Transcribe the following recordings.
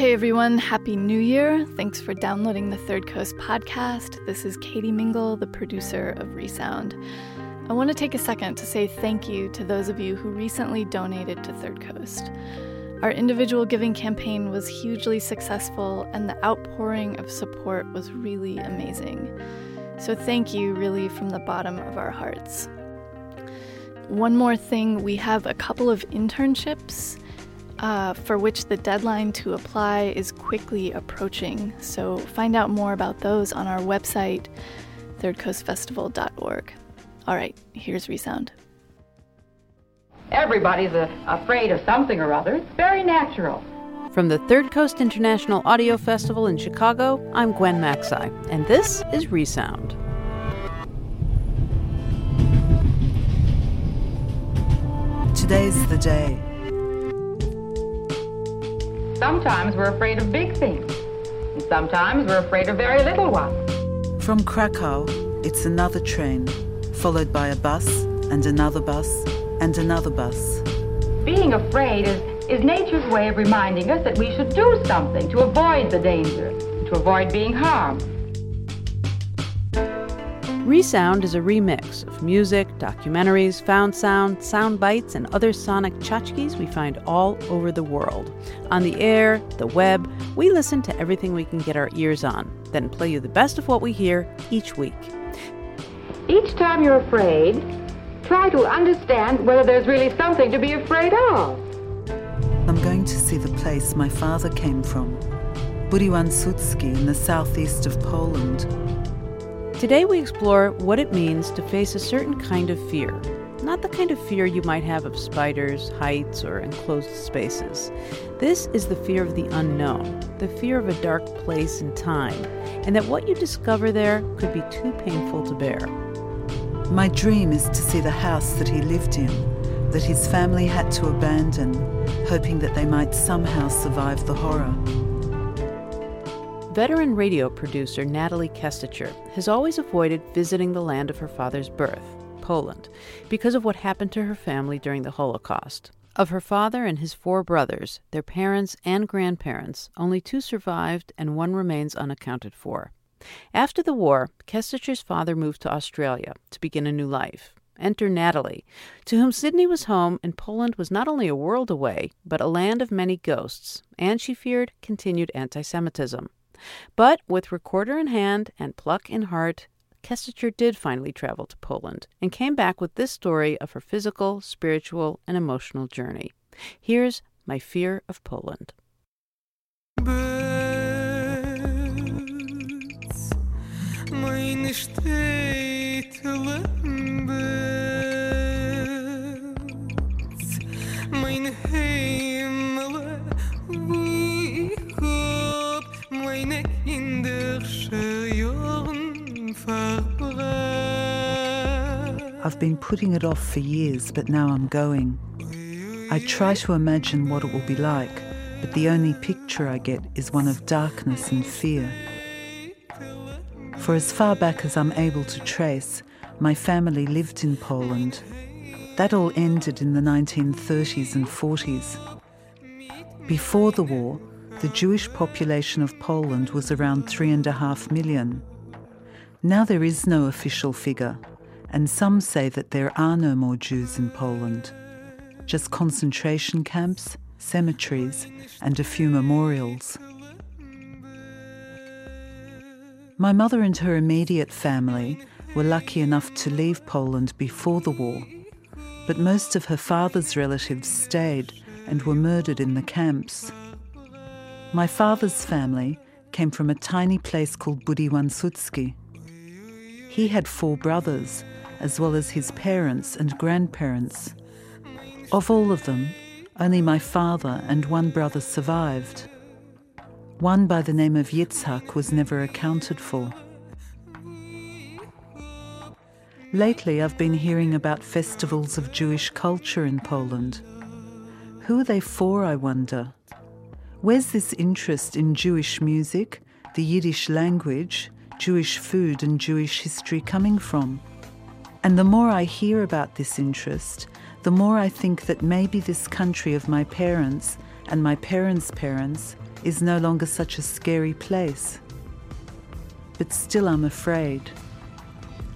Hey everyone, Happy New Year. Thanks for downloading the Third Coast podcast. This is Katie Mingle, the producer of Resound. I want to take a second to say thank you to those of you who recently donated to Third Coast. Our individual giving campaign was hugely successful, and the outpouring of support was really amazing. So, thank you, really, from the bottom of our hearts. One more thing we have a couple of internships uh, for which the deadline to apply is quickly approaching. So find out more about those on our website, thirdcoastfestival.org. All right, here's Resound. Everybody's a, afraid of something or other. It's very natural. From the Third Coast International Audio Festival in Chicago, I'm Gwen Macsai, and this is Resound. Today's the day. Sometimes we're afraid of big things, and sometimes we're afraid of very little ones. From Krakow, it's another train, followed by a bus, and another bus, and another bus. Being afraid is, is nature's way of reminding us that we should do something to avoid the danger, to avoid being harmed. Resound is a remix of music, documentaries, found sound, sound bites, and other sonic tchotchkes we find all over the world. On the air, the web, we listen to everything we can get our ears on, then play you the best of what we hear each week. Each time you're afraid, try to understand whether there's really something to be afraid of. I'm going to see the place my father came from, Budywansucki in the southeast of Poland. Today we explore what it means to face a certain kind of fear. Not the kind of fear you might have of spiders, heights, or enclosed spaces. This is the fear of the unknown, the fear of a dark place and time, and that what you discover there could be too painful to bear. My dream is to see the house that he lived in, that his family had to abandon, hoping that they might somehow survive the horror. Veteran radio producer Natalie Kestecher has always avoided visiting the land of her father's birth, Poland, because of what happened to her family during the Holocaust. Of her father and his four brothers, their parents and grandparents, only two survived and one remains unaccounted for. After the war, Kestecher's father moved to Australia to begin a new life. Enter Natalie, to whom Sydney was home and Poland was not only a world away, but a land of many ghosts, and she feared continued anti Semitism. But with recorder in hand and pluck in heart, Kestecher did finally travel to Poland and came back with this story of her physical, spiritual, and emotional journey. Here's My Fear of Poland. I've been putting it off for years, but now I'm going. I try to imagine what it will be like, but the only picture I get is one of darkness and fear. For as far back as I'm able to trace, my family lived in Poland. That all ended in the 1930s and 40s. Before the war, the Jewish population of Poland was around three and a half million. Now there is no official figure, and some say that there are no more Jews in Poland. just concentration camps, cemeteries, and a few memorials. My mother and her immediate family were lucky enough to leave Poland before the war, but most of her father's relatives stayed and were murdered in the camps. My father's family came from a tiny place called Budywansutsky. He had four brothers, as well as his parents and grandparents. Of all of them, only my father and one brother survived. One by the name of Yitzhak was never accounted for. Lately, I've been hearing about festivals of Jewish culture in Poland. Who are they for, I wonder? Where's this interest in Jewish music, the Yiddish language, Jewish food, and Jewish history coming from? And the more I hear about this interest, the more I think that maybe this country of my parents and my parents' parents is no longer such a scary place. But still, I'm afraid.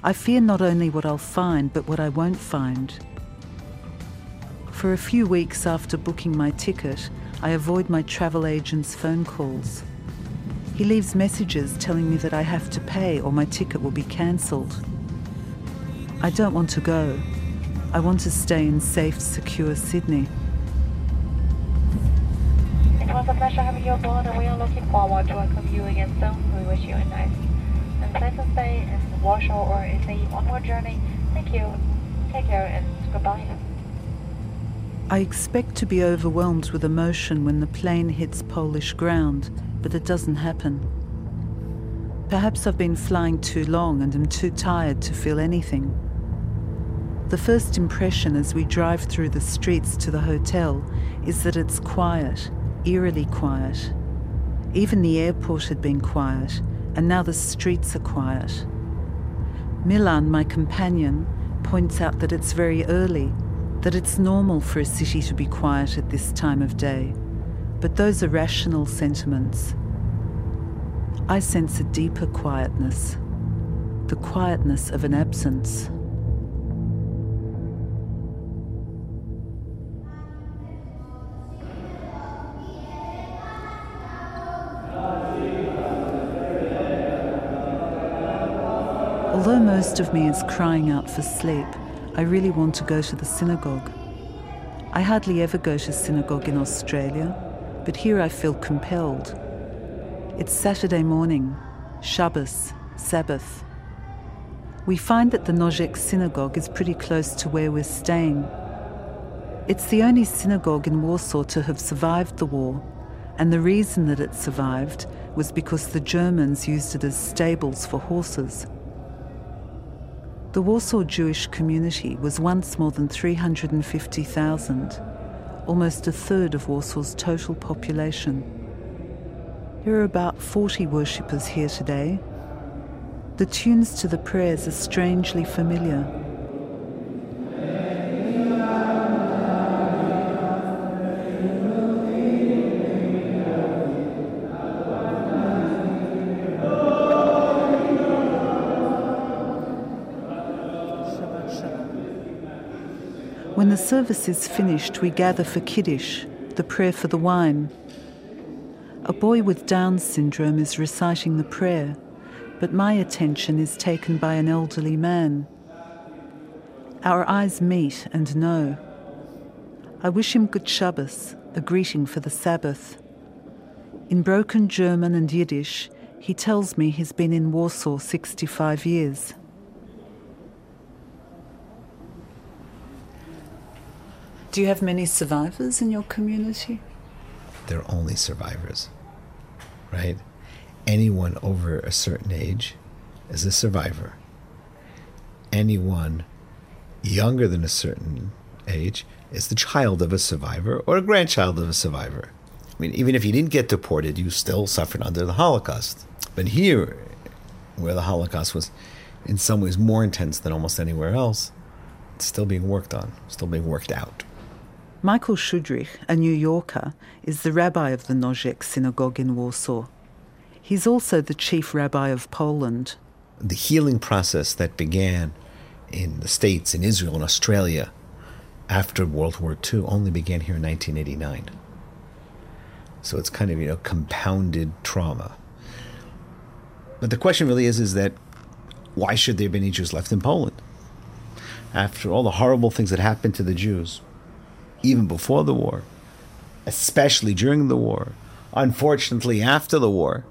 I fear not only what I'll find, but what I won't find. For a few weeks after booking my ticket, I avoid my travel agent's phone calls. He leaves messages telling me that I have to pay or my ticket will be cancelled. I don't want to go. I want to stay in safe, secure Sydney. It was a pleasure having you aboard, and we are looking forward to welcome you again soon. We wish you a nice and pleasant stay in Warsaw or in the onward journey. Thank you. Take care and goodbye. I expect to be overwhelmed with emotion when the plane hits Polish ground, but it doesn't happen. Perhaps I've been flying too long and am too tired to feel anything. The first impression as we drive through the streets to the hotel is that it's quiet, eerily quiet. Even the airport had been quiet, and now the streets are quiet. Milan, my companion, points out that it's very early, that it's normal for a city to be quiet at this time of day. But those are rational sentiments. I sense a deeper quietness, the quietness of an absence. Although most of me is crying out for sleep, I really want to go to the synagogue. I hardly ever go to synagogue in Australia, but here I feel compelled. It's Saturday morning, Shabbos, Sabbath. We find that the Nożyk synagogue is pretty close to where we're staying. It's the only synagogue in Warsaw to have survived the war, and the reason that it survived was because the Germans used it as stables for horses. The Warsaw Jewish community was once more than 350,000, almost a third of Warsaw's total population. There are about 40 worshippers here today. The tunes to the prayers are strangely familiar. The service is finished, we gather for Kiddush, the prayer for the wine. A boy with Down syndrome is reciting the prayer, but my attention is taken by an elderly man. Our eyes meet and know. I wish him good Shabbos, a greeting for the Sabbath. In broken German and Yiddish, he tells me he's been in Warsaw 65 years. Do you have many survivors in your community? They're only survivors, right? Anyone over a certain age is a survivor. Anyone younger than a certain age is the child of a survivor or a grandchild of a survivor. I mean, even if you didn't get deported, you still suffered under the Holocaust. But here, where the Holocaust was in some ways more intense than almost anywhere else, it's still being worked on, still being worked out. Michael Schudrich, a New Yorker, is the rabbi of the Nożyk synagogue in Warsaw. He's also the chief rabbi of Poland. The healing process that began in the States, in Israel, in Australia, after World War II only began here in 1989. So it's kind of, you know, compounded trauma. But the question really is, is that why should there be any Jews left in Poland? After all the horrible things that happened to the Jews, even before the war, especially during the war, unfortunately after the war,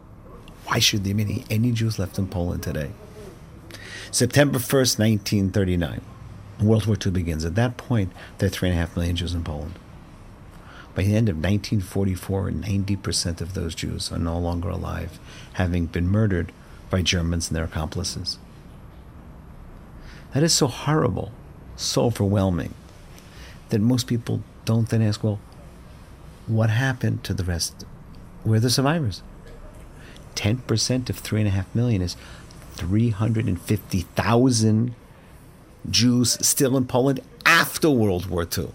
why should there be any, Jews left in Poland today? September 1st, 1939, World War II begins. At that point, there are three and a half million Jews in Poland. By the end of 1944, 90% of those Jews are no longer alive, having been murdered by Germans and their accomplices. That is so horrible, so overwhelming, that most people don't then ask, well, what happened to the rest? Where are the survivors? 10% of 3.5 million is 350,000 Jews still in Poland after World War II.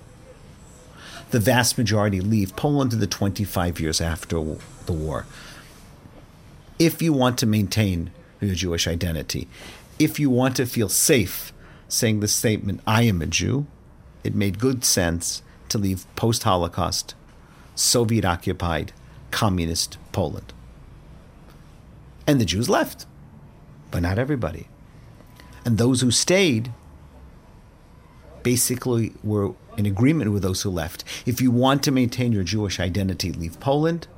The vast majority leave Poland in the 25 years after the war. If you want to maintain your Jewish identity, if you want to feel safe saying the statement, I am a Jew, it made good sense to leave post Holocaust, Soviet occupied, communist Poland. And the Jews left, but not everybody. And those who stayed basically were in agreement with those who left. If you want to maintain your Jewish identity, leave Poland.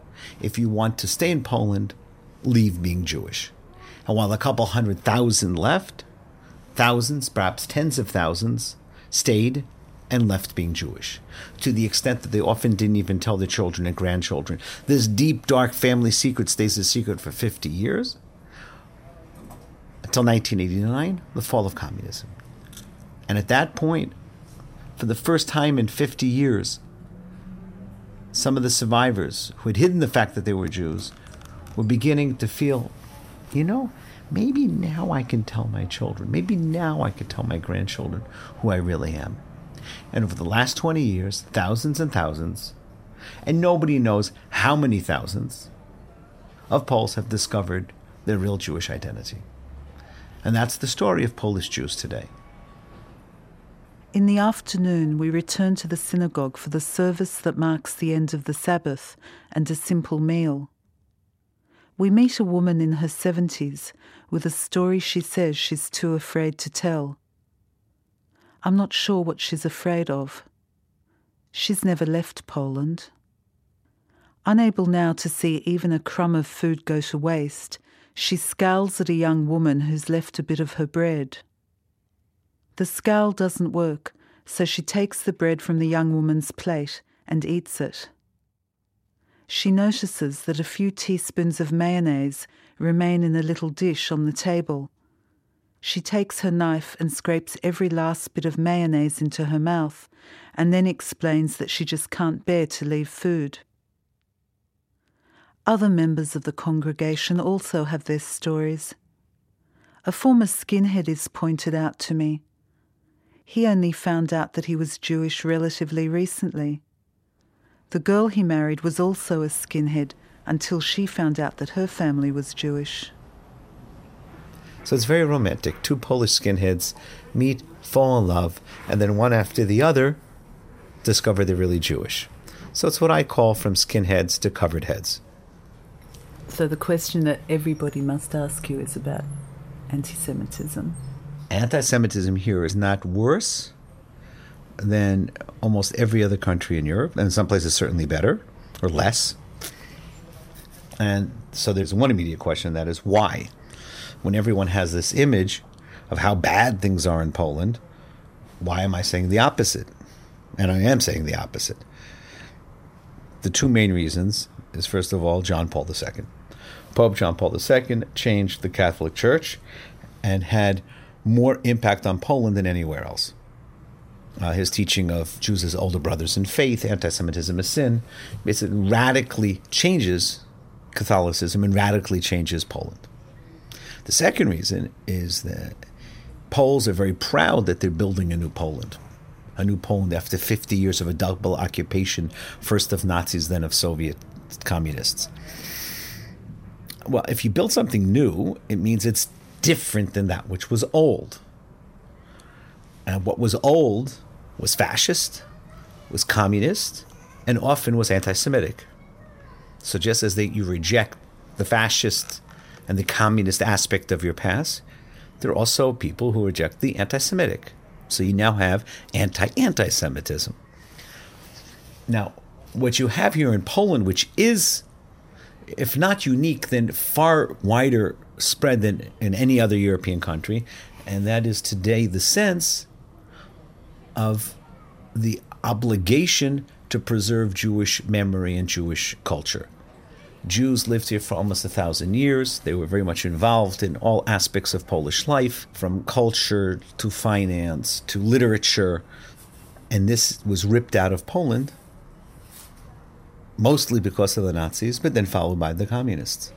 If you want to stay in Poland, leave being Jewish. And while a couple hundred thousand left, thousands, perhaps tens of thousands, stayed and left being Jewish, to the extent that they often didn't even tell their children and grandchildren. This deep, dark family secret stays a secret for 50 years until 1989, the fall of communism. And at that point, for the first time in 50 years, some of the survivors who had hidden the fact that they were Jews were beginning to feel, you know, maybe now I can tell my children, maybe now I can tell my grandchildren who I really am. And over the last 20 years, thousands and thousands, and nobody knows how many thousands of Poles have discovered their real Jewish identity. And that's the story of Polish Jews today. In the afternoon, we return to the synagogue for the service that marks the end of the Sabbath and a simple meal. We meet a woman in her 70s with a story she says she's too afraid to tell. I'm not sure what she's afraid of. She's never left Poland. Unable now to see even a crumb of food go to waste, she scowls at a young woman who's left a bit of her bread. The scowl doesn't work, so she takes the bread from the young woman's plate and eats it. She notices that a few teaspoons of mayonnaise remain in a little dish on the table she takes her knife and scrapes every last bit of mayonnaise into her mouth, and then explains that she just can't bear to leave food. Other members of the congregation also have their stories. A former skinhead is pointed out to me. He only found out that he was Jewish relatively recently. The girl he married was also a skinhead until she found out that her family was Jewish. So it's very romantic. Two Polish skinheads meet, fall in love, and then one after the other discover they're really Jewish. So it's what I call from skinheads to covered heads. So the question that everybody must ask you is about anti Semitism. Anti Semitism here is not worse than almost every other country in Europe, and in some places certainly better or less. And so there's one immediate question that is why? When everyone has this image of how bad things are in Poland, why am I saying the opposite? And I am saying the opposite. The two main reasons is first of all, John Paul II. Pope John Paul II changed the Catholic Church and had more impact on Poland than anywhere else. Uh, his teaching of Jews as older brothers in faith, anti Semitism is sin, basically radically changes Catholicism and radically changes Poland. The second reason is that Poles are very proud that they're building a new Poland. A new Poland after 50 years of a double occupation, first of Nazis, then of Soviet communists. Well, if you build something new, it means it's different than that which was old. And what was old was fascist, was communist, and often was anti Semitic. So just as they, you reject the fascist and the communist aspect of your past, there are also people who reject the anti Semitic. So you now have anti anti Semitism. Now, what you have here in Poland, which is, if not unique, then far wider spread than in any other European country, and that is today the sense of the obligation to preserve Jewish memory and Jewish culture. Jews lived here for almost a thousand years. They were very much involved in all aspects of Polish life, from culture to finance to literature. And this was ripped out of Poland, mostly because of the Nazis, but then followed by the communists.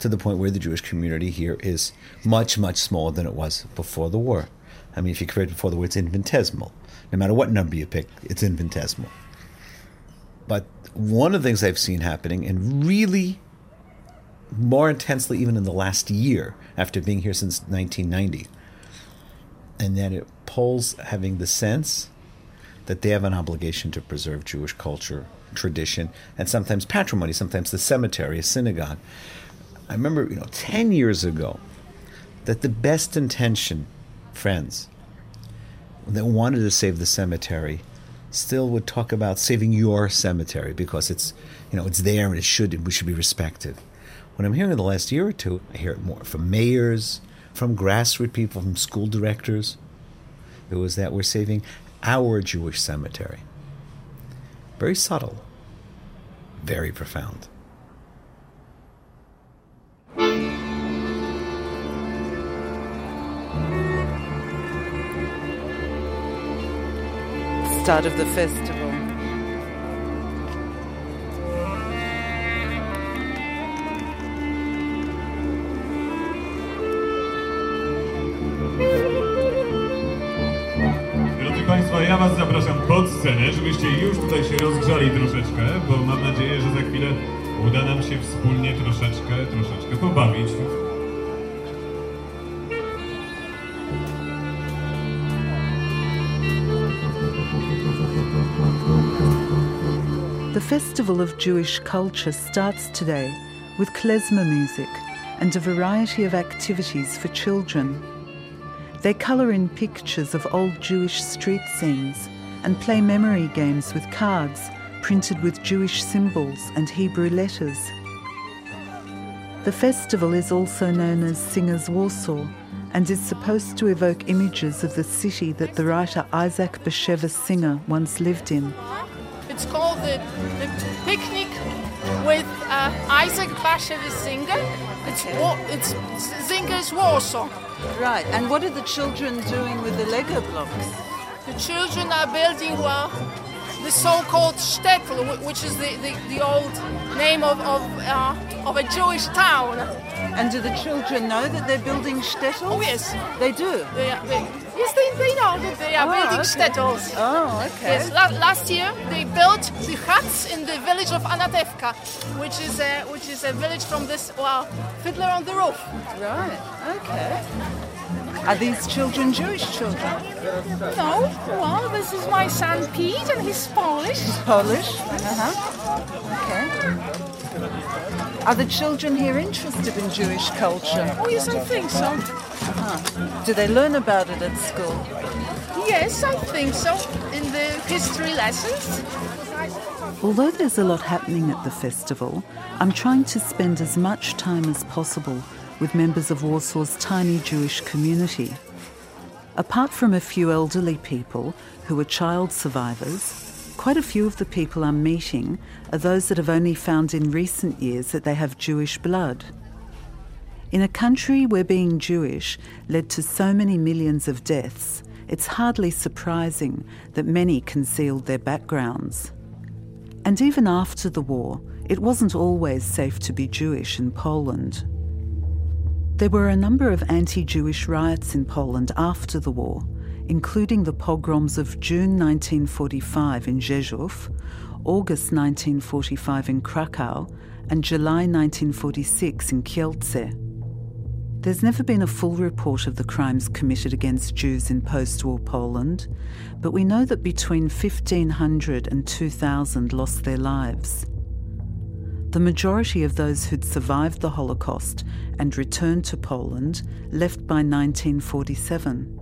To the point where the Jewish community here is much, much smaller than it was before the war. I mean, if you compare it before the war, it's infinitesimal. No matter what number you pick, it's infinitesimal. But one of the things I've seen happening, and really more intensely even in the last year after being here since 1990, and that it Poles having the sense that they have an obligation to preserve Jewish culture, tradition, and sometimes patrimony, sometimes the cemetery, a synagogue. I remember, you know, 10 years ago, that the best intention friends that wanted to save the cemetery still would talk about saving your cemetery because it's you know it's there and it should and we should be respected. What I'm hearing in the last year or two, I hear it more from mayors, from grassroots people, from school directors. It was that we're saving our Jewish cemetery. Very subtle, very profound. Start of the festival. Drodzy Państwo, ja Was zapraszam pod scenę, żebyście już tutaj się rozgrzali troszeczkę, bo mam nadzieję, że za chwilę uda nam się wspólnie troszeczkę, troszeczkę pobawić. Festival of Jewish Culture starts today with klezmer music and a variety of activities for children. They colour in pictures of old Jewish street scenes and play memory games with cards printed with Jewish symbols and Hebrew letters. The festival is also known as Singers Warsaw and is supposed to evoke images of the city that the writer Isaac Bashevis Singer once lived in. It's called the, the Picnic with uh, Isaac Bashevis Singer. It's, wa- it's Singer's Warsaw. Right, and what are the children doing with the Lego blocks? The children are building well, the so-called shtetl, which is the, the, the old name of, of, uh, of a Jewish town. And do the children know that they're building shtetls? Oh, yes. They do? They they, yes, they, they know that they are Oh, building okay. shtetls. Oh, okay. Yes, la- last year they built the huts in the village of Anatevka, which is a, which is a village from this, well, Fiddler on the Roof. Right, okay. Are these children Jewish children? No, well, this is my son Pete, and he's Polish. Polish? Uh-huh. Okay. Are the children here interested in Jewish culture? Oh, yes, I think so. Uh-huh. Do they learn about it at school? Yes, I think so. In the history lessons. Although there's a lot happening at the festival, I'm trying to spend as much time as possible with members of Warsaw's tiny Jewish community. Apart from a few elderly people who are child survivors, quite a few of the people I'm meeting are those that have only found in recent years that they have Jewish blood. In a country where being Jewish led to so many millions of deaths, it's hardly surprising that many concealed their backgrounds. And even after the war, it wasn't always safe to be Jewish in Poland. There were a number of anti Jewish riots in Poland after the war, including the pogroms of June 1945 in Rzeszów, August 1945 in Krakow, and July 1946 in Kielce. There's never been a full report of the crimes committed against Jews in post war Poland, but we know that between 1500 and 2000 lost their lives. The majority of those who'd survived the Holocaust and returned to Poland left by 1947.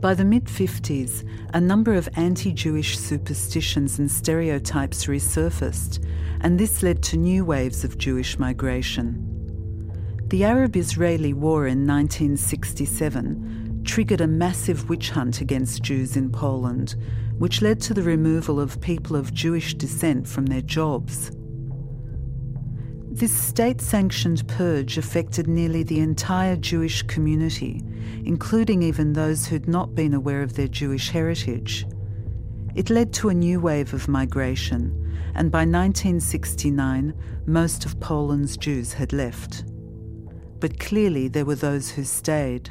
By the mid 50s, a number of anti Jewish superstitions and stereotypes resurfaced, and this led to new waves of Jewish migration. The Arab Israeli War in 1967 triggered a massive witch hunt against Jews in Poland, which led to the removal of people of Jewish descent from their jobs. This state sanctioned purge affected nearly the entire Jewish community, including even those who'd not been aware of their Jewish heritage. It led to a new wave of migration, and by 1969, most of Poland's Jews had left. But clearly, there were those who stayed.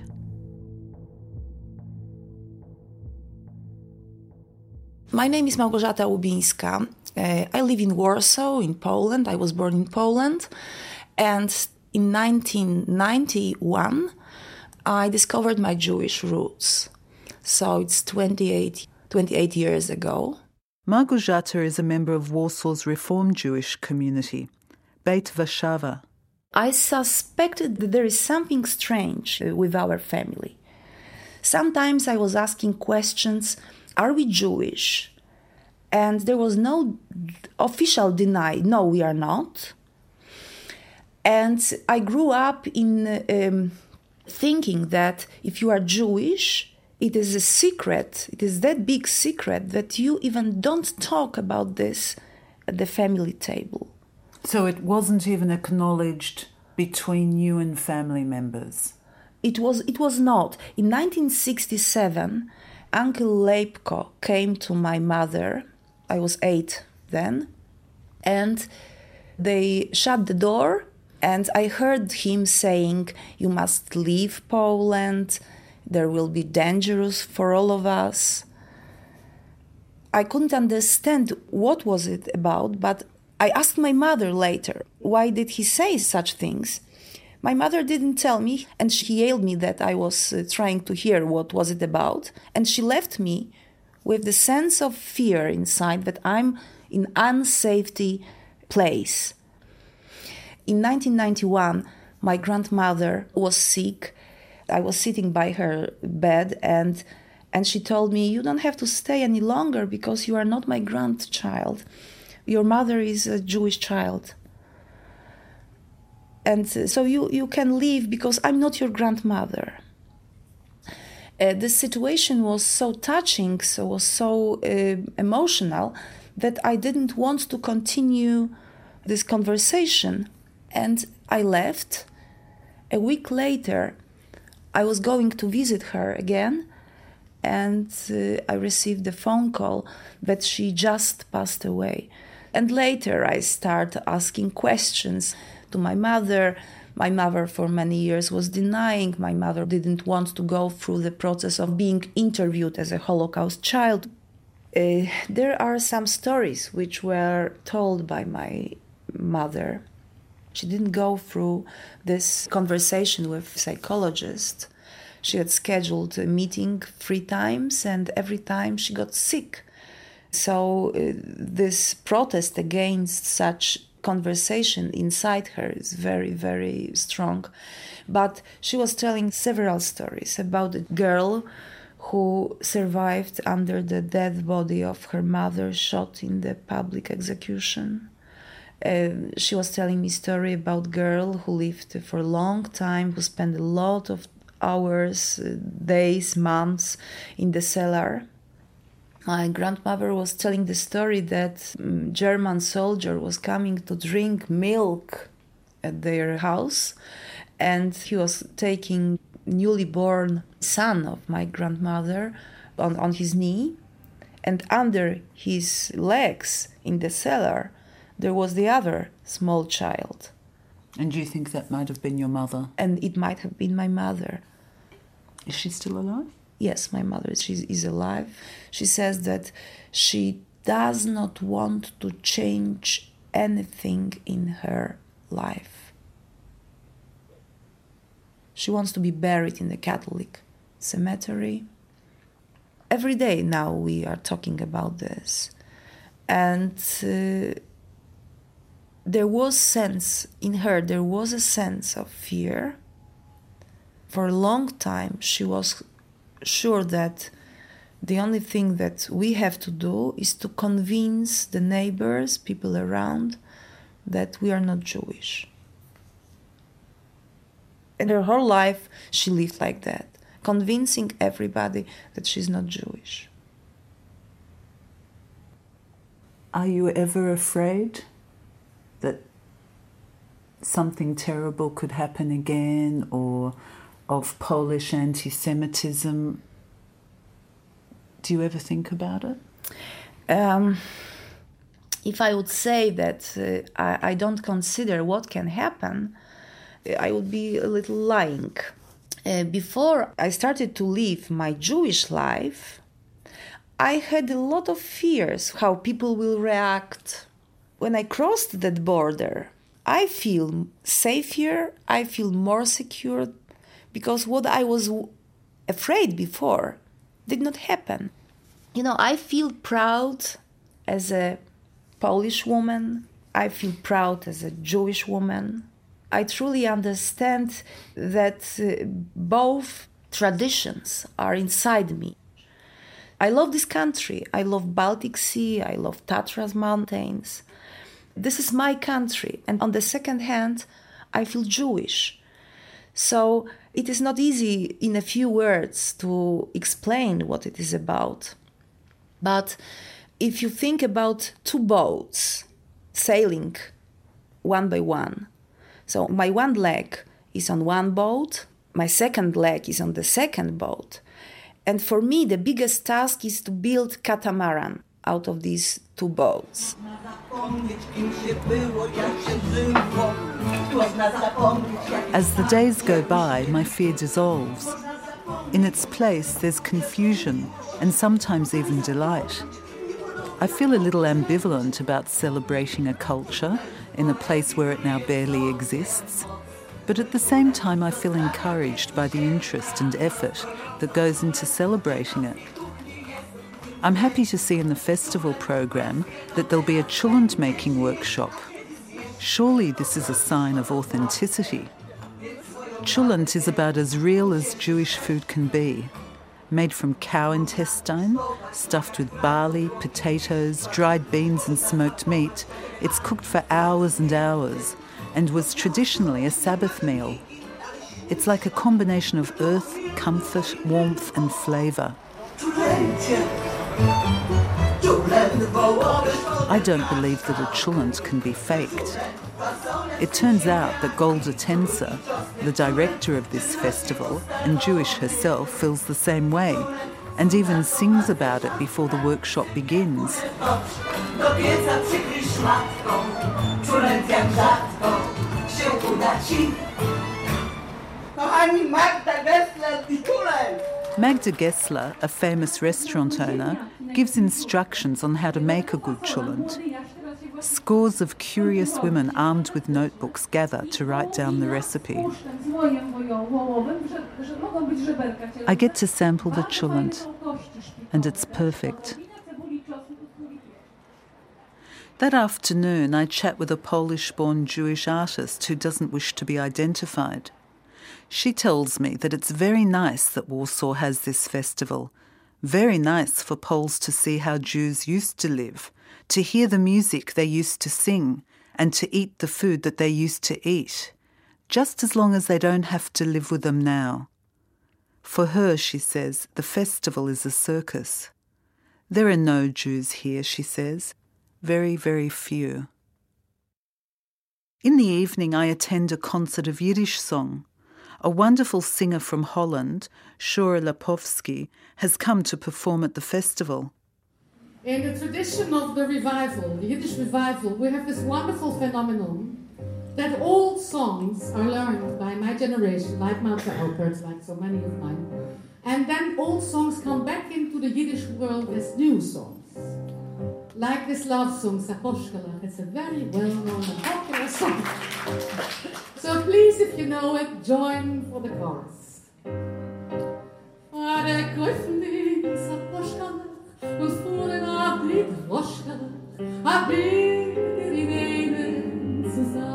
My name is Małgorzata Łubińska. Uh, I live in Warsaw, in Poland. I was born in Poland. And in 1991, I discovered my Jewish roots. So it's 28, 28 years ago. Małgorzata is a member of Warsaw's Reform Jewish community, Beit Warszawa. I suspected that there is something strange uh, with our family. Sometimes I was asking questions Are we Jewish? And there was no official deny, no, we are not. And I grew up in um, thinking that if you are Jewish, it is a secret, it is that big secret that you even don't talk about this at the family table. So it wasn't even acknowledged between you and family members? It was, it was not. In 1967, Uncle Leipko came to my mother. I was eight then. And they shut the door, and I heard him saying, You must leave Poland. There will be dangerous for all of us. I couldn't understand what was it about, but I asked my mother later, why did he say such things? My mother didn't tell me, and she yelled me that I was uh, trying to hear what was it about, and she left me with the sense of fear inside that I'm in unsafety place. In 1991, my grandmother was sick. I was sitting by her bed and and she told me you don't have to stay any longer because you are not my grandchild. Your mother is a Jewish child and uh, so you, you can leave because I'm not your grandmother. Uh, the situation was so touching, so was so uh, emotional that I didn't want to continue this conversation, and I left. A week later, I was going to visit her again, and uh, I received a phone call that she just passed away. And later, I start asking questions to my mother. My mother, for many years, was denying. My mother didn't want to go through the process of being interviewed as a Holocaust child. Uh, there are some stories which were told by my mother. She didn't go through this conversation with psychologist. She had scheduled a meeting three times, and every time she got sick. So, uh, this protest against such conversation inside her is very, very strong. But she was telling several stories about a girl who survived under the dead body of her mother shot in the public execution. Uh, she was telling me a story about girl who lived for a long time, who spent a lot of hours, uh, days, months in the cellar my grandmother was telling the story that um, German soldier was coming to drink milk at their house and he was taking newly born son of my grandmother on, on his knee and under his legs in the cellar there was the other small child. And do you think that might have been your mother? And it might have been my mother. Is she still alive yes, my mother she is alive. She says that she does not want to change anything in her life. She wants to be buried in the Catholic cemetery. Every day now we are talking about this. And uh, there was sense in her, there was a sense of fear. For a long time, she was sure that the only thing that we have to do is to convince the neighbors, people around, that we are not Jewish. And her whole life, she lived like that, convincing everybody that she's not Jewish. Are you ever afraid that something terrible could happen again or of Polish anti Semitism? Do you ever think about it? Um, if I would say that uh, I, I don't consider what can happen, I would be a little lying. Uh, before I started to live my Jewish life, I had a lot of fears how people will react. When I crossed that border, I feel safer, I feel more secure because what I was afraid before did not happen. You know, I feel proud as a Polish woman, I feel proud as a Jewish woman. I truly understand that uh, both traditions are inside me. I love this country. I love Baltic Sea. I love Tatras mountains. This is my country. And on the second hand, I feel Jewish. So it is not easy in a few words to explain what it is about. But if you think about two boats sailing one by one, so my one leg is on one boat, my second leg is on the second boat. And for me, the biggest task is to build catamaran out of these two boats. As the days go by, my fear dissolves. In its place, there's confusion and sometimes even delight. I feel a little ambivalent about celebrating a culture in a place where it now barely exists. But at the same time, I feel encouraged by the interest and effort that goes into celebrating it. I'm happy to see in the festival program that there'll be a cholent making workshop. Surely this is a sign of authenticity. Cholent is about as real as Jewish food can be made from cow intestine, stuffed with barley, potatoes, dried beans, and smoked meat. It's cooked for hours and hours and was traditionally a Sabbath meal. It's like a combination of earth, comfort, warmth, and flavour. I don't believe that a cholent can be faked. It turns out that Gołda Tencer, the director of this festival and Jewish herself, feels the same way and even sings about it before the workshop begins. Magda Gessler, a famous restaurant owner, gives instructions on how to make a good cholent. Scores of curious women armed with notebooks gather to write down the recipe. I get to sample the cholent, and it's perfect. That afternoon, I chat with a Polish born Jewish artist who doesn't wish to be identified. She tells me that it's very nice that Warsaw has this festival. Very nice for Poles to see how Jews used to live, to hear the music they used to sing, and to eat the food that they used to eat, just as long as they don't have to live with them now. For her, she says, the festival is a circus. There are no Jews here, she says, very, very few. In the evening, I attend a concert of Yiddish song. A wonderful singer from Holland, Shura Lipovsky, has come to perform at the festival. In the tradition of the revival, the Yiddish revival, we have this wonderful phenomenon that old songs are learned by my generation, like Malta Alpert, like so many of mine, and then old songs come back into the Yiddish world as new songs. Like this love song, Saposhkalach. It's a very well-known and popular song. so please, if you know it, join for the chorus. Are koifni Saposhkalach, us fuhren auf die Droschkalach, a bir in einen zusammen.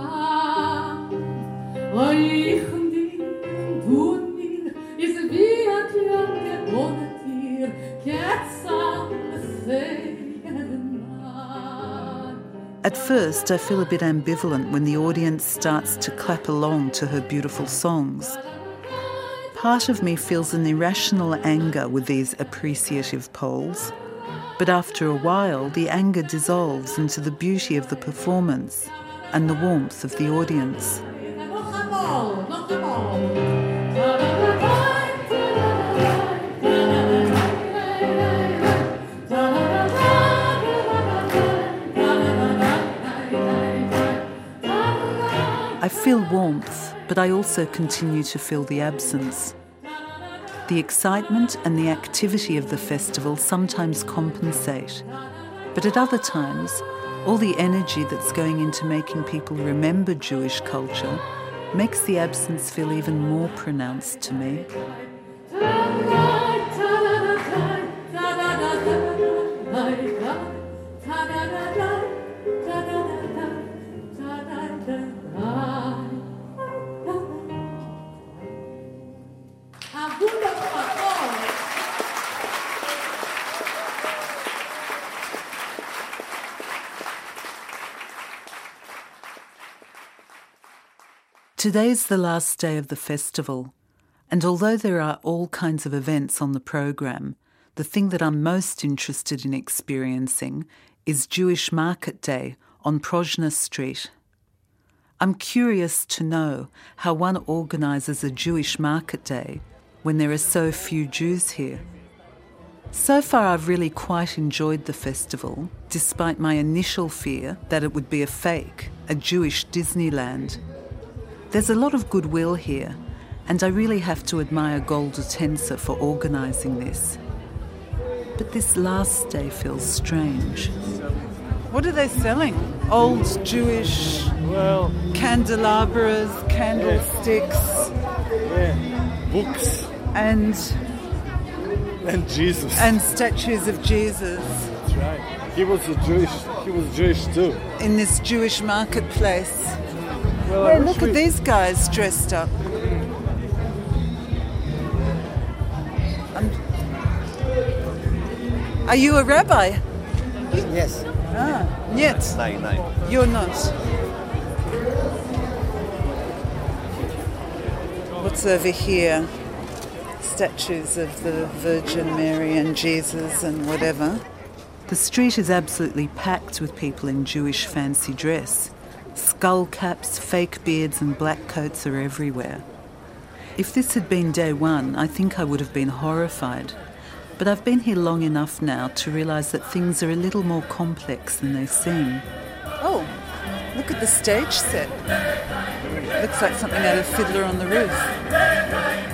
At first, I feel a bit ambivalent when the audience starts to clap along to her beautiful songs. Part of me feels an irrational anger with these appreciative Poles, but after a while, the anger dissolves into the beauty of the performance and the warmth of the audience. Feel warmth, but I also continue to feel the absence. The excitement and the activity of the festival sometimes compensate, but at other times, all the energy that's going into making people remember Jewish culture makes the absence feel even more pronounced to me. Today's the last day of the festival, and although there are all kinds of events on the program, the thing that I'm most interested in experiencing is Jewish Market Day on Próżna Street. I'm curious to know how one organises a Jewish Market Day when there are so few Jews here. So far, I've really quite enjoyed the festival, despite my initial fear that it would be a fake, a Jewish Disneyland. There's a lot of goodwill here, and I really have to admire Gołda Tencer for organising this. But this last day feels strange. What are they selling? Old Jewish well candelabras, candlesticks, yeah, books, and and Jesus and statues of Jesus. That's right. He was a Jewish. He was Jewish too. In this Jewish marketplace. Well, hey, look we... at these guys dressed up. I'm... Are you a rabbi? Yes. Ah, yet. Nine, nine. You're not. What's over here? Statues of the Virgin Mary and Jesus and whatever. The street is absolutely packed with people in Jewish fancy dress. Skull caps, fake beards, and black coats are everywhere. If this had been day one, I think I would have been horrified. But I've been here long enough now to realise that things are a little more complex than they seem. Oh, look at the stage set. Looks like something out of Fiddler on the Roof.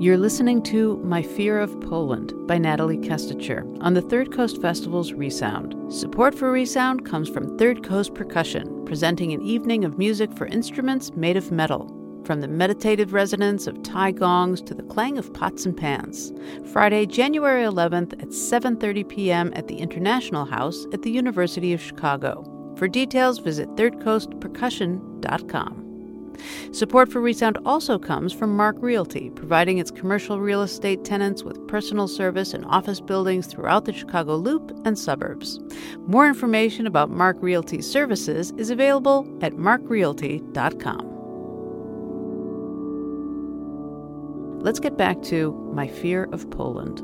You're listening to My Fear of Poland by Natalie Kestecher on the Third Coast Festival's Resound. Support for Resound comes from Third Coast Percussion, presenting an evening of music for instruments made of metal. From the meditative resonance of Thai gongs to the clang of pots and pans. Friday, January 11th at 7:30 p.m. at the International House at the University of Chicago. For details, visit thirdcoastpercussion.com. Support for Resound also comes from Mark Realty, providing its commercial real estate tenants with personal service and office buildings throughout the Chicago Loop and suburbs. More information about Mark Realty's services is available at markrealty.com. Let's get back to My Fear of Poland.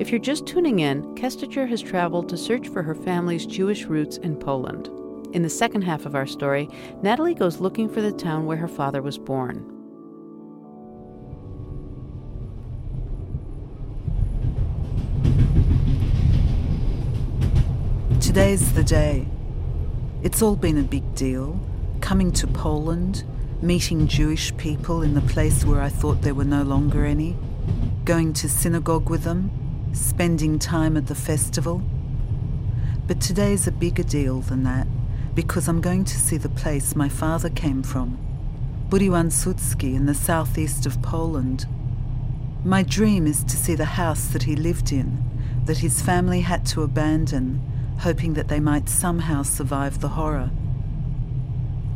If you're just tuning in, Kestecher has traveled to search for her family's Jewish roots in Poland. In the second half of our story, Natalie goes looking for the town where her father was born. Today's the day. It's all been a big deal. Coming to Poland, meeting Jewish people in the place where I thought there were no longer any, going to synagogue with them, spending time at the festival. But today's a bigger deal than that because I'm going to see the place my father came from, Budywan in the southeast of Poland. My dream is to see the house that he lived in, that his family had to abandon, hoping that they might somehow survive the horror.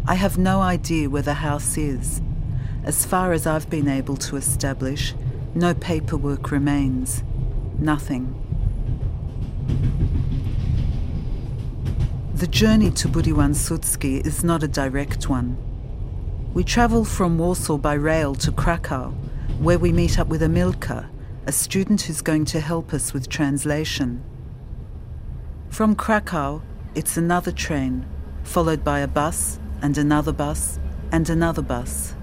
I have no idea where the house is. As far as I've been able to establish, no paperwork remains. Nothing. The journey to Budywan is not a direct one. We travel from Warsaw by rail to Krakow, where we meet up with Emilka, a student who's going to help us with translation. From Krakow, it's another train, followed by a bus, and another bus, and another bus.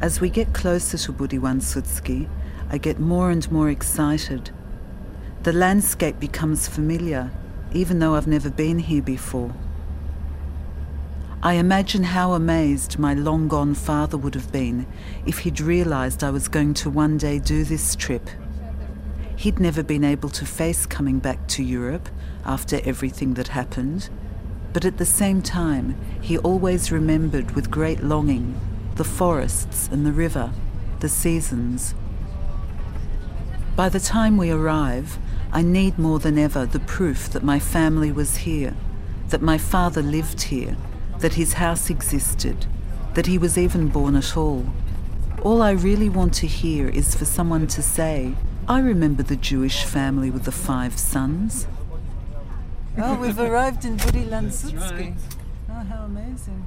As we get closer to Budywan I get more and more excited. The landscape becomes familiar even though I've never been here before. I imagine how amazed my long gone father would have been if he'd realized I was going to one day do this trip. He'd never been able to face coming back to Europe after everything that happened, but at the same time, he always remembered with great longing the forests and the river, the seasons. By the time we arrive, I need more than ever the proof that my family was here, that my father lived here, that his house existed, that he was even born at all. All I really want to hear is for someone to say, I remember the Jewish family with the five sons. Oh, we've arrived in Budywan right. Oh, how amazing.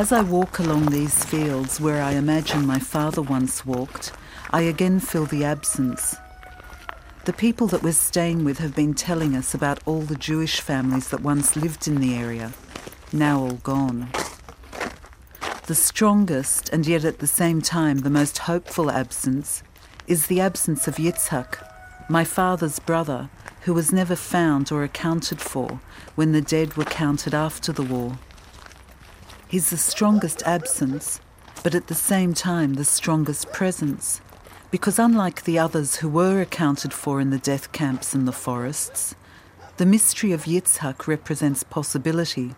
As I walk along these fields where I imagine my father once walked, I again feel the absence. The people that we're staying with have been telling us about all the Jewish families that once lived in the area, now all gone. The strongest, and yet at the same time the most hopeful absence, is the absence of Yitzhak, my father's brother, who was never found or accounted for when the dead were counted after the war. He's the strongest absence, but at the same time the strongest presence. Because unlike the others who were accounted for in the death camps and the forests, the mystery of Yitzhak represents possibility.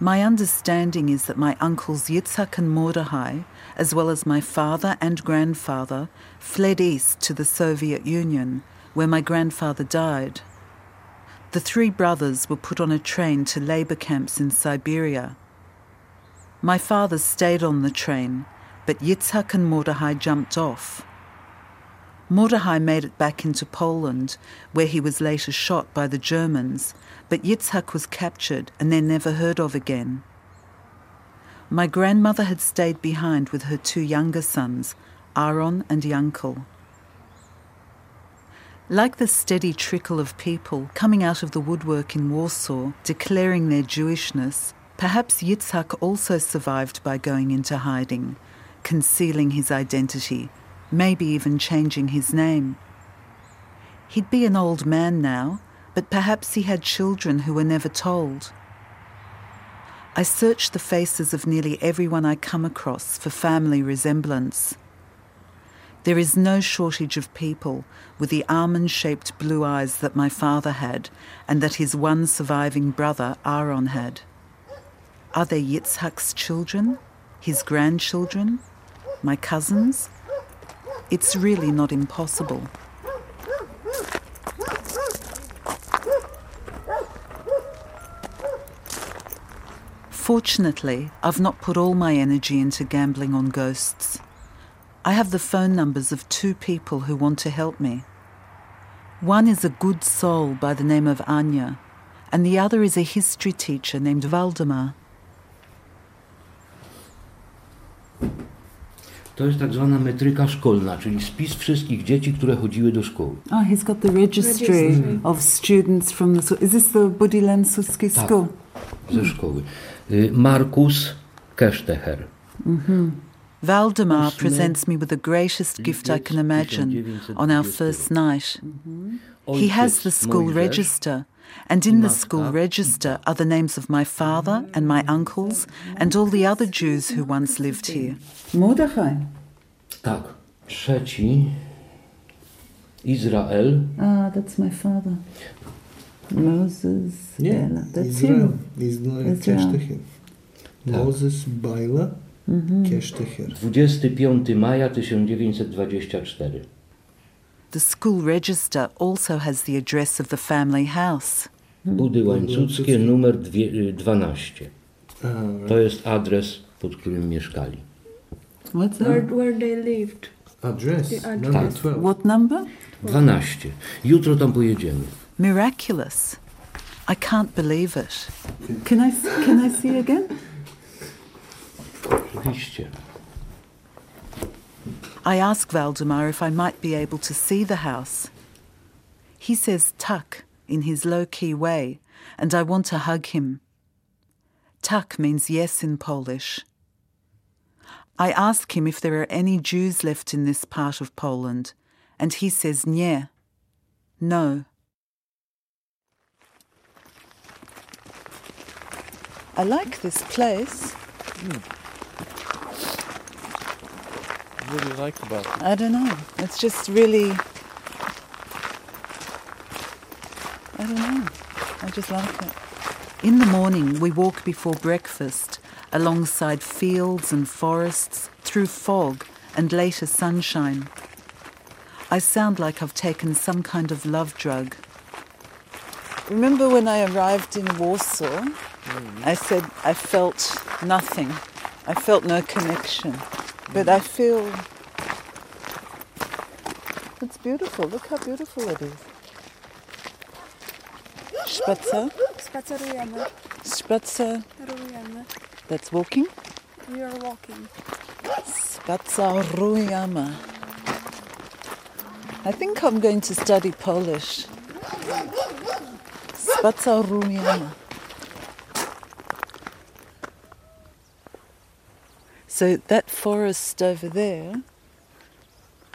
My understanding is that my uncles Yitzhak and Mordechai, as well as my father and grandfather, fled east to the Soviet Union, where my grandfather died. The three brothers were put on a train to labor camps in Siberia. My father stayed on the train, but Yitzhak and Mordechai jumped off. Mordechai made it back into Poland, where he was later shot by the Germans, but Yitzhak was captured and then never heard of again. My grandmother had stayed behind with her two younger sons, Aaron and Yankel. Like the steady trickle of people coming out of the woodwork in Warsaw, declaring their Jewishness, Perhaps Yitzhak also survived by going into hiding, concealing his identity, maybe even changing his name. He'd be an old man now, but perhaps he had children who were never told. I search the faces of nearly everyone I come across for family resemblance. There is no shortage of people with the almond shaped blue eyes that my father had and that his one surviving brother, Aaron, had. Are they Yitzhak's children? His grandchildren? My cousins? It's really not impossible. Fortunately, I've not put all my energy into gambling on ghosts. I have the phone numbers of two people who want to help me. One is a good soul by the name of Anya, and the other is a history teacher named Waldemar. To jest tak zwana metryka szkolna, czyli spis wszystkich dzieci, które chodziły do szkoły. Oh, he's got the registry, Registry. of students from the school. Is this the Budy Łańcuckie Tak, school? ze szkoły. Y, Markus Kesztecher. hmm Valdemar presents me with the greatest gift I can imagine on our first night. He has the school register, and in the school register are the names of my father and my uncles and all the other Jews who once lived here. Mordechai. Tak. Trzeci Izrael. Ah, that's my father. Moses. Yeah, Bela. That's Israel. him. Israel Israel. Moses Baila Mhm. Keshtecher. 25 maja 1924. The school register also has the address of the family house. Budy Łańcuckie, numer dwie, y, 12. To jest adres, pod którym mieszkali. What's Where, where they lived. Address, The address. number 12. What number? 12. Jutro tam pojedziemy. Miraculous. I can't believe it. Can I can I see again? I ask Valdemar if I might be able to see the house. He says tuck in his low key way, and I want to hug him. Tuck means yes in Polish. I ask him if there are any Jews left in this part of Poland, and he says nie. No. I like this place. What do you like about it? I don't know. It's just really. I don't know. I just like it. In the morning, we walk before breakfast alongside fields and forests, through fog and later sunshine. I sound like I've taken some kind of love drug. Remember when I arrived in Warsaw? Mm. I said I felt nothing. I felt no connection. But I feel. It's beautiful. Look how beautiful it is. Spatzer. Spacerujemy. Spatzer. Rujemy. That's walking. We are walking. Spacerujemy. I think I'm going to study Polish. Spacerujemy. So that forest over there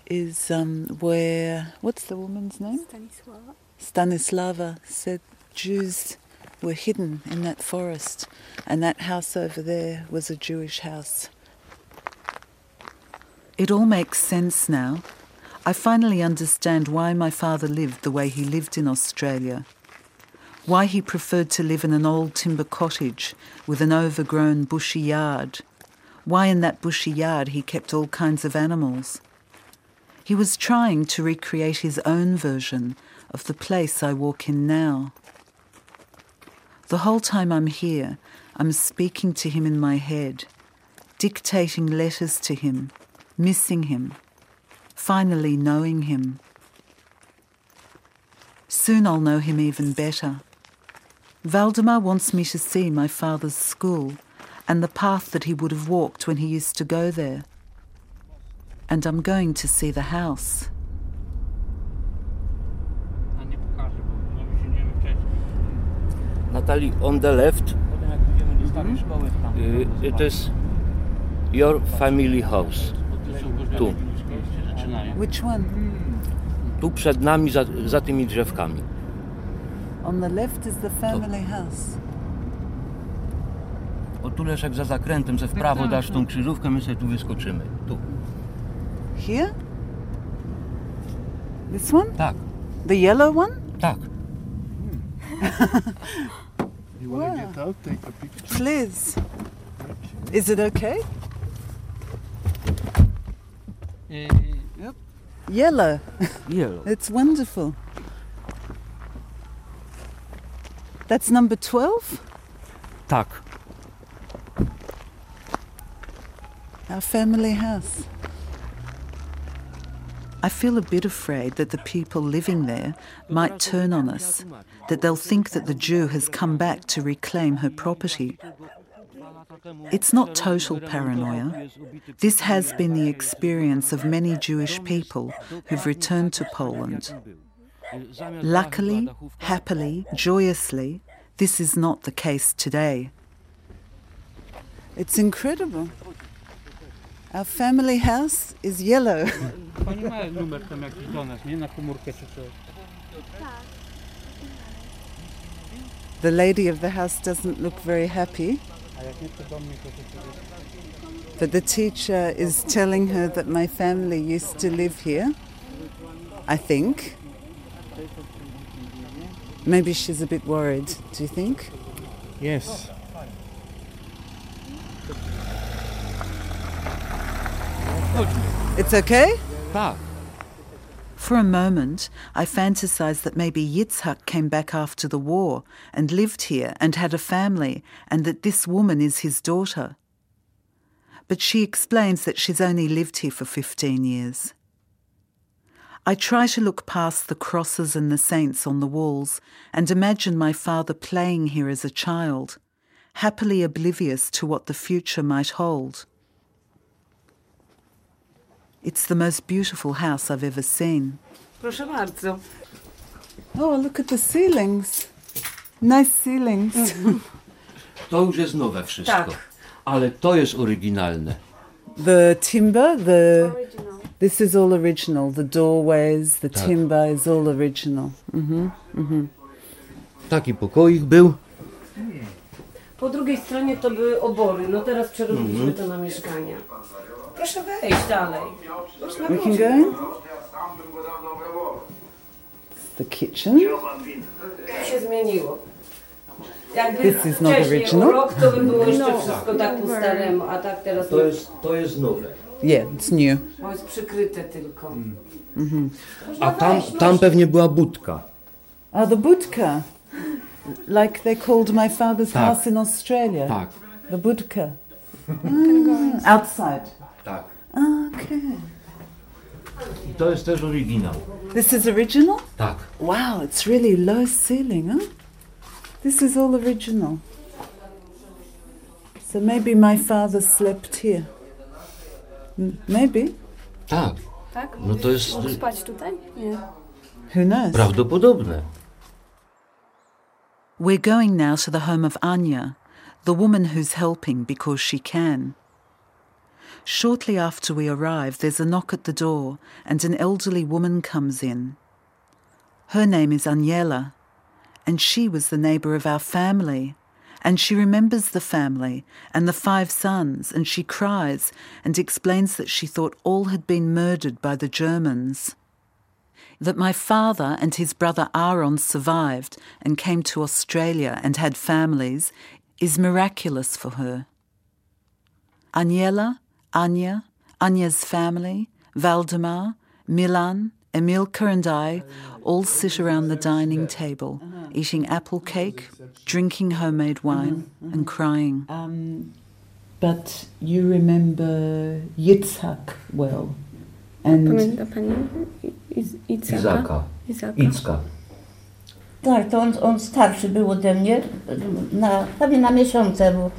is um, where what's the woman's name? Stanisława. Stanislava said Jews were hidden in that forest, and that house over there was a Jewish house. It all makes sense now. I finally understand why my father lived the way he lived in Australia. Why he preferred to live in an old timber cottage with an overgrown bushy yard. Why in that bushy yard he kept all kinds of animals. He was trying to recreate his own version of the place I walk in now. The whole time I'm here, I'm speaking to him in my head, dictating letters to him, missing him, finally knowing him. Soon I'll know him even better. Valdemar wants me to see my father's school and the path that he would have walked when he used to go there. And I'm going to see the house. Natalie, on the left Y, y, to jest Your Family House. Tu. Which one? Tu przed nami, za, za tymi drzewkami. On the left is the family house. O tu Leszek za zakrętem, ze w prawo dasz tą krzyżówkę, my sobie tu wyskoczymy. Tu. Here? This one? Tak. The yellow one? Tak. You want to get out, take a picture? Please. Is it okay? Yep. Yellow. Yellow. It's wonderful. That's number 12? Tak. Our family house. I feel a bit afraid that the people living there might turn on us, that they'll think that the Jew has come back to reclaim her property. It's not total paranoia. This has been the experience of many Jewish people who've returned to Poland. Luckily, happily, joyously, this is not the case today. It's incredible. Our family house is yellow. Pani ma numer tam jakiś do nas, nie? Na komórkę czy coś. The lady of the house doesn't look very happy. A jak nie to do mnie, to to But the teacher is telling her that my family used to live here. I think. Maybe she's a bit worried, do you think? Yes. It's okay? Tak. For a moment, I fantasized that maybe Yitzhak came back after the war and lived here and had a family, and that this woman is his daughter. But she explains that she's only lived here for 15 years. I try to look past the crosses and the saints on the walls and imagine my father playing here as a child, happily oblivious to what the future might hold. It's the most beautiful house I've ever seen. Proszę bardzo. Oh, look at the ceilings. Nice ceilings. To już jest nowe wszystko. Tak. Ale to jest oryginalne. The timber, the this is all original. The doorways, the Tak. timber is all original. Mhm. Mhm. Taki pokoik był. Po drugiej stronie to były obory, no teraz przerobiliśmy Mhm. to na mieszkania. Proszę wejść dalej. Można We can go. It's the kitchen. To się zmieniło. Jakby This is not wcześniej original. o rok to by było jeszcze No. wszystko tak po staremu, a tak teraz To jest, to jest nowe. Yeah, it's new. Bo jest przykryte tylko. Mhm. A tam, tam pewnie była budka. Oh, the budka. Like they called my father's Tak. house in Australia. Tak. The budka. Mm, outside. Tak. Okay. I to jest też oryginał. This is original? Tak. Wow, it's really low ceiling, huh? This is all original. So maybe my father slept here. M- Maybe. Tak. Tak? No to jest Mógł spać tutaj? Nie. Who knows? prawdopodobne. We're going now to the home of Anya, the woman who's helping because she can. Shortly after we arrive, there's a knock at the door, and an elderly woman comes in. Her name is Aniela, and she was the neighbour of our family. And she remembers the family and the five sons, and she cries and explains that she thought all had been murdered by the Germans. That my father and his brother Aaron survived and came to Australia and had families is miraculous for her. Aniela, Anya, Anya's family, Valdemar, Milan, Emilka, and I all sit around the dining table, eating apple cake, drinking homemade wine, and crying. Um, but you remember Yitzhak well. And Pamięta pani Iz- Izaka? Izaka. Izaka. Icka. Tak, to on, on starszy był ode mnie, na, prawie na miesiące, bo,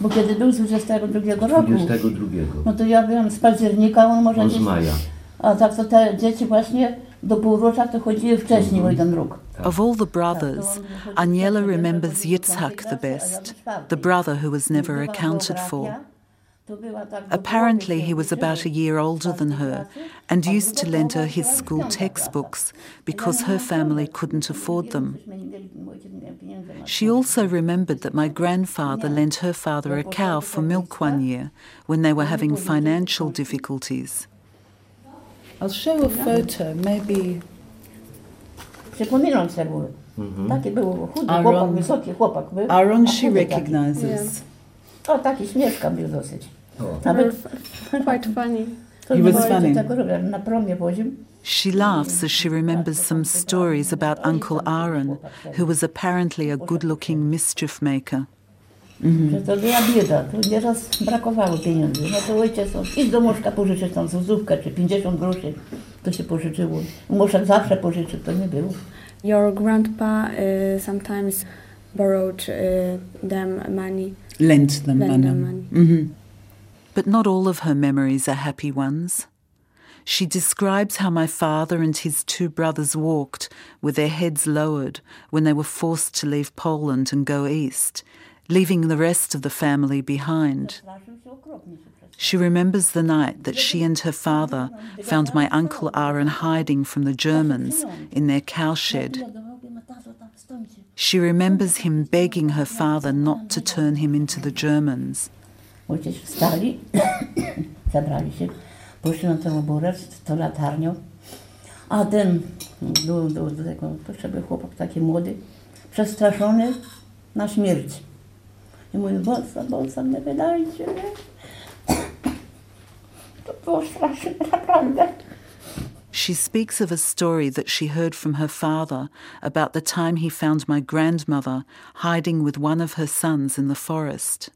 bo kiedy był z 22 roku, 22. no to ja byłam z października, on może On z gdzieś... maja. A tak to te dzieci właśnie do półrocza to chodziły wcześniej o mhm. jeden rok. Of all the brothers, Aniela remembers Yitzhak the best, the brother who was never accounted for. Apparently, he was about a year older than her and used to lend her his school textbooks because her family couldn't afford them. She also remembered that my grandfather lent her father a cow for milk one year when they were having financial difficulties. I'll show a photo, maybe. Przypominam sobie były. Taki był chudy Aaron- chłopak, wysoki chłopak był. Aaron a she chudy taki. recognizes. O, taki śmieszka był dosyć. Nawet Quite funny. He was funny. Tak robię, na promie woził. She laughs as she remembers some stories about Uncle Aaron, who was apparently a good looking mischief maker. Że to była bieda, to nieraz brakowało pieniędzy. No to ojciec, idź do Moszka pożyczyć tam złotówkę czy 50 groszy. To się pożyczyło. Moszek zawsze pożyczył, to nie było. Your grandpa uh, sometimes borrowed uh, them money. Lent them Lent money. them money. Mhm. But not all of her memories are happy ones. She describes how my father and his two brothers walked with their heads lowered when they were forced to leave Poland and go east, leaving the rest of the family behind. She remembers the night that she and her father found my uncle Aaron hiding from the Germans in their cowshed. She remembers him begging her father not to turn him into the Germans. Ojciec wstali, zabrali się, poszli na ten oborec z tą latarnią, a ten do, do, do tego, to był chłopak taki młody, przestraszony na śmierć. I mówi, bolca, bolca, nie wydajcie. To było straszne, naprawdę. She speaks of a story that she heard from her father about the time he found my grandmother hiding with one of her sons in the forest.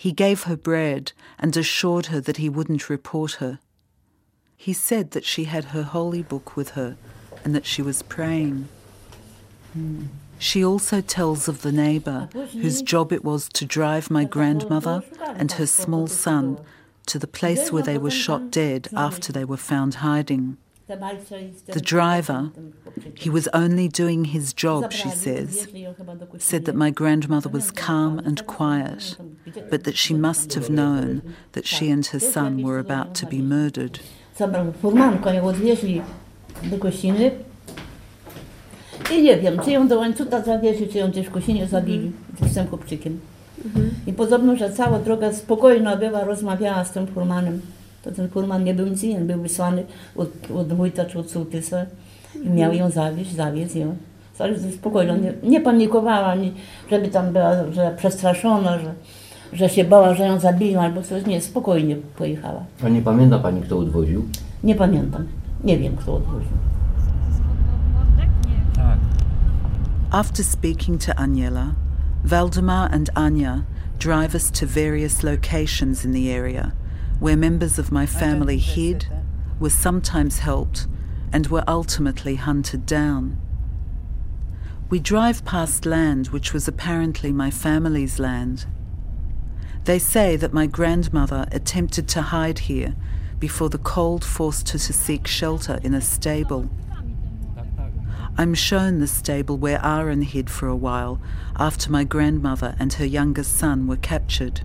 He gave her bread and assured her that he wouldn't report her. He said that she had her holy book with her and that she was praying. Hmm. She also tells of the neighbour whose job it was to drive my grandmother and her small son to the place where they were shot dead after they were found hiding. The driver, he was only doing his job, she says, said that my grandmother was calm and quiet, but that she must have known that she and her son were about to be murdered. Zabrał furmanką, ją odwieźli do Kościny. I nie wiem, czy ją do łańcucha zawieźli, czy ją gdzieś w Kościnie zabili mhm. z tym chłopczykiem. Mhm. I podobno, że cała droga spokojna była, rozmawiała z tym furmanem. To ten furman nie był nic innego, był wysłany od, od wójta czy od sołtysa i miał ją zawieźć, zawiózł ją. Ale spokojno, nie, nie panikowała, ani żeby tam była że przestraszona, że, że się bała, że ją zabiją albo coś. Nie, spokojnie pojechała. A nie pamięta pani, kto odwoził? Nie pamiętam. Nie wiem, kto odwoził. After speaking to Aniela, Valdemar and Anya drive us to various locations in the area where members of my family hid, were sometimes helped, and were ultimately hunted down. We drive past land which was apparently my family's land. They say that my grandmother attempted to hide here before the cold forced her to seek shelter in a stable. I'm shown the stable where Aaron hid for a while after my grandmother and her youngest son were captured.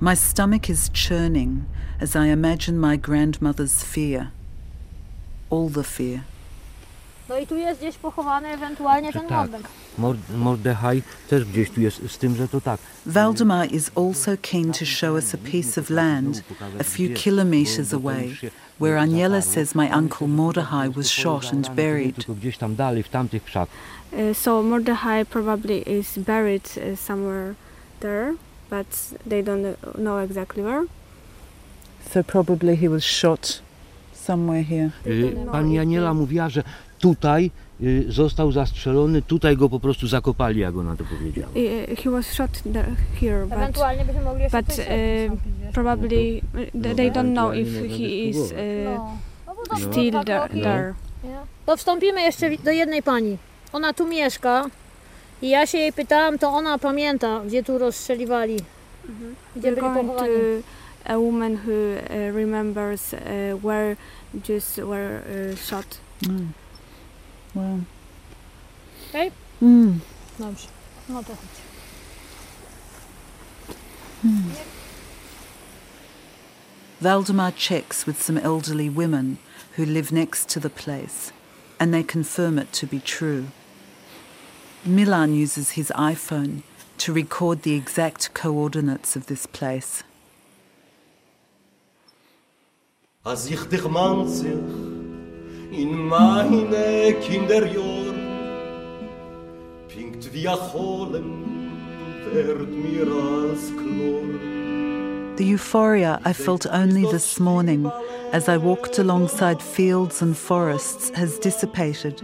My stomach is churning as I imagine my grandmother's fear. All the fear. No i tu jest gdzieś pochowany ewentualnie ten Tak. Mordek. Mord- Mordechaj też gdzieś tu jest, z tym, że to tak. Valdemar is also keen to show us a piece of land a few kilometres away where Aniela says my uncle Mordechai was shot and buried. Gdzieś tam dalej, w tamtych krzakach. Uh, so Mordechai probably is buried uh, somewhere there, but they don't know exactly where. So probably he was shot somewhere here. Y, Pani Aniela mówiła, że tutaj y, został zastrzelony, tutaj go po prostu zakopali, jak ona to powiedziała. Uh, he was shot here, but, Ewentualnie byśmy mogli jeszcze but uh, probably uh, they don't know if he is uh, No. No still there. To wstąpimy jeszcze do jednej pani. Ona tu mieszka i ja się jej pytałam, to ona pamięta, gdzie tu rozstrzeliwali. Gdzie We're byli going pochowani. to a woman who uh, remembers uh, where Jews were uh, shot. Wow. Okej? Mm. Dobrze. No to chodź. Hmm. Valdemar checks with some elderly women who live next to the place, and they confirm it to be true. Milan uses his iPhone to record the exact coordinates of this place. Als ich dich manzig in meine Kinderjahr pinkt wie a Cholem werd mir als Chlor The euphoria I felt only this morning as I walked alongside fields and forests has dissipated,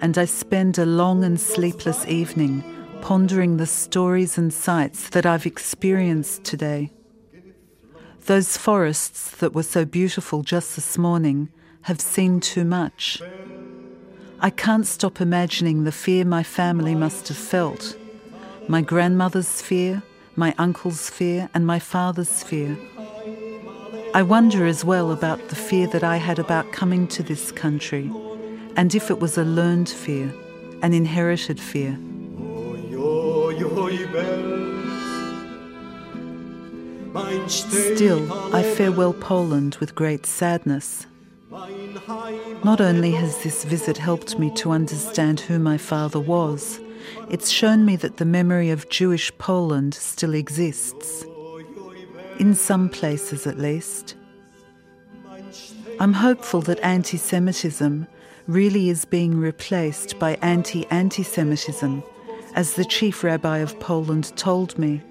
and I spend a long and sleepless evening pondering the stories and sights that I've experienced today. Those forests that were so beautiful just this morning have seen too much. I can't stop imagining the fear my family must have felt my grandmother's fear, my uncle's fear, and my father's fear. I wonder as well about the fear that I had about coming to this country, and if it was a learned fear, an inherited fear. Still, I farewell Poland with great sadness. Not only has this visit helped me to understand who my father was, it's shown me that the memory of Jewish Poland still exists. In some places, at least. I'm hopeful that anti Semitism really is being replaced by anti anti Semitism, as the chief rabbi of Poland told me,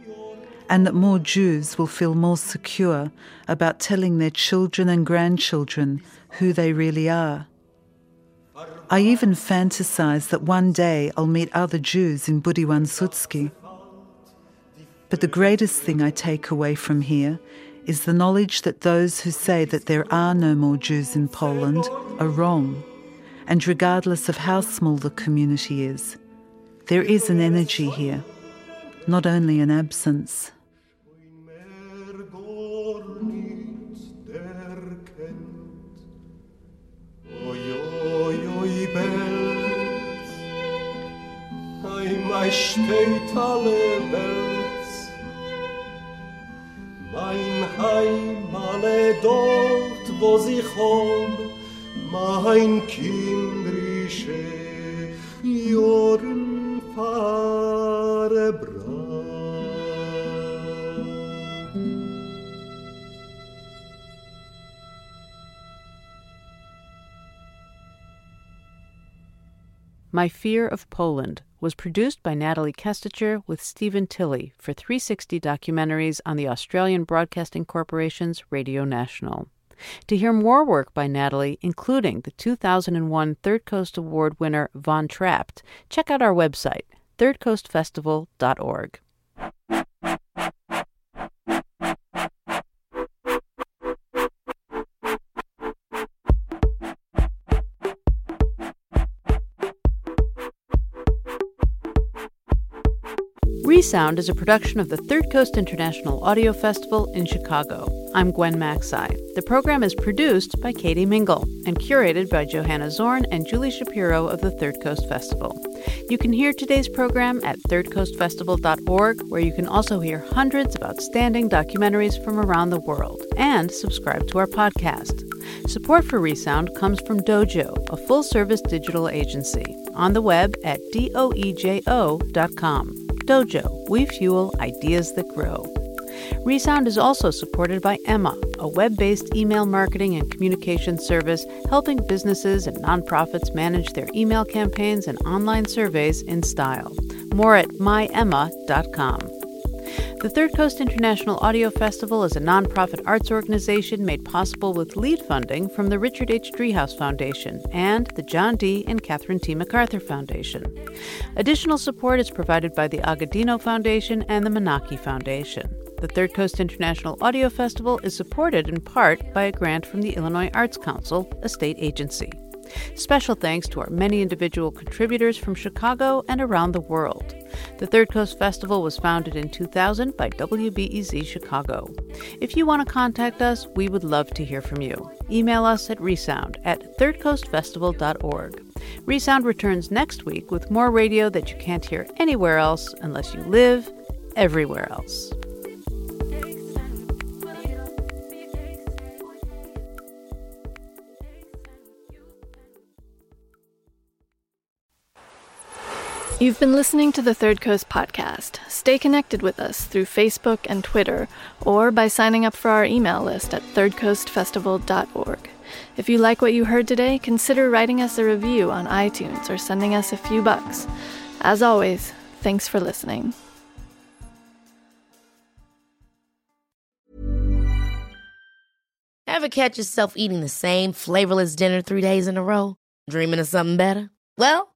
and that more Jews will feel more secure about telling their children and grandchildren who they really are. I even fantasize that one day I'll meet other Jews in Budy Łańcuckie. But the greatest thing I take away from here is the knowledge that those who say that there are no more Jews in Poland are wrong. And regardless of how small the community is, there is an energy here, not only an absence. Mein Heim alle dort wo sie hom Mein kindrische My Fear of Poland was produced by Natalie Kestecher with Stephen Tilley for 360 documentaries on the Australian Broadcasting Corporation's Radio National. To hear more work by Natalie, including the 2001 Third Coast Award winner Von Trapt, check out our website, thirdcoastfestival.org. Resound is a production of the Third Coast International Audio Festival in Chicago. I'm Gwen Macsai. The program is produced by Katie Mingle and curated by Johanna Zorn and Julie Shapiro of the Third Coast Festival. You can hear today's program at thirdcoastfestival.org, where you can also hear hundreds of outstanding documentaries from around the world and subscribe to our podcast. Support for Resound comes from Doejo, a full service digital agency, on the web at doejo.com. Doejo, we fuel ideas that grow. Resound is also supported by Emma, a web based email marketing and communication service helping businesses and nonprofits manage their email campaigns and online surveys in style. More at myemma.com. The Third Coast International Audio Festival is a nonprofit arts organization made possible with lead funding from the Richard H. Driehaus Foundation and the John D. and Catherine T. MacArthur Foundation. Additional support is provided by the Agudino Foundation and the Menaki Foundation. The Third Coast International Audio Festival is supported in part by a grant from the Illinois Arts Council, a state agency. Special thanks to our many individual contributors from Chicago and around the world. The Third Coast Festival was founded in 2000 by WBEZ Chicago. If you want to contact us, we would love to hear from you. Email us at resound at thirdcoastfestival.org. Resound returns next week with more radio that you can't hear anywhere else unless you live everywhere else. You've been listening to the Third Coast podcast. Stay connected with us through Facebook and Twitter, or by signing up for our email list at thirdcoastfestival.org. If you like what you heard today, consider writing us a review on iTunes or sending us a few bucks. As always, thanks for listening. Ever catch yourself eating the same flavorless dinner three days in a row? Dreaming of something better? Well,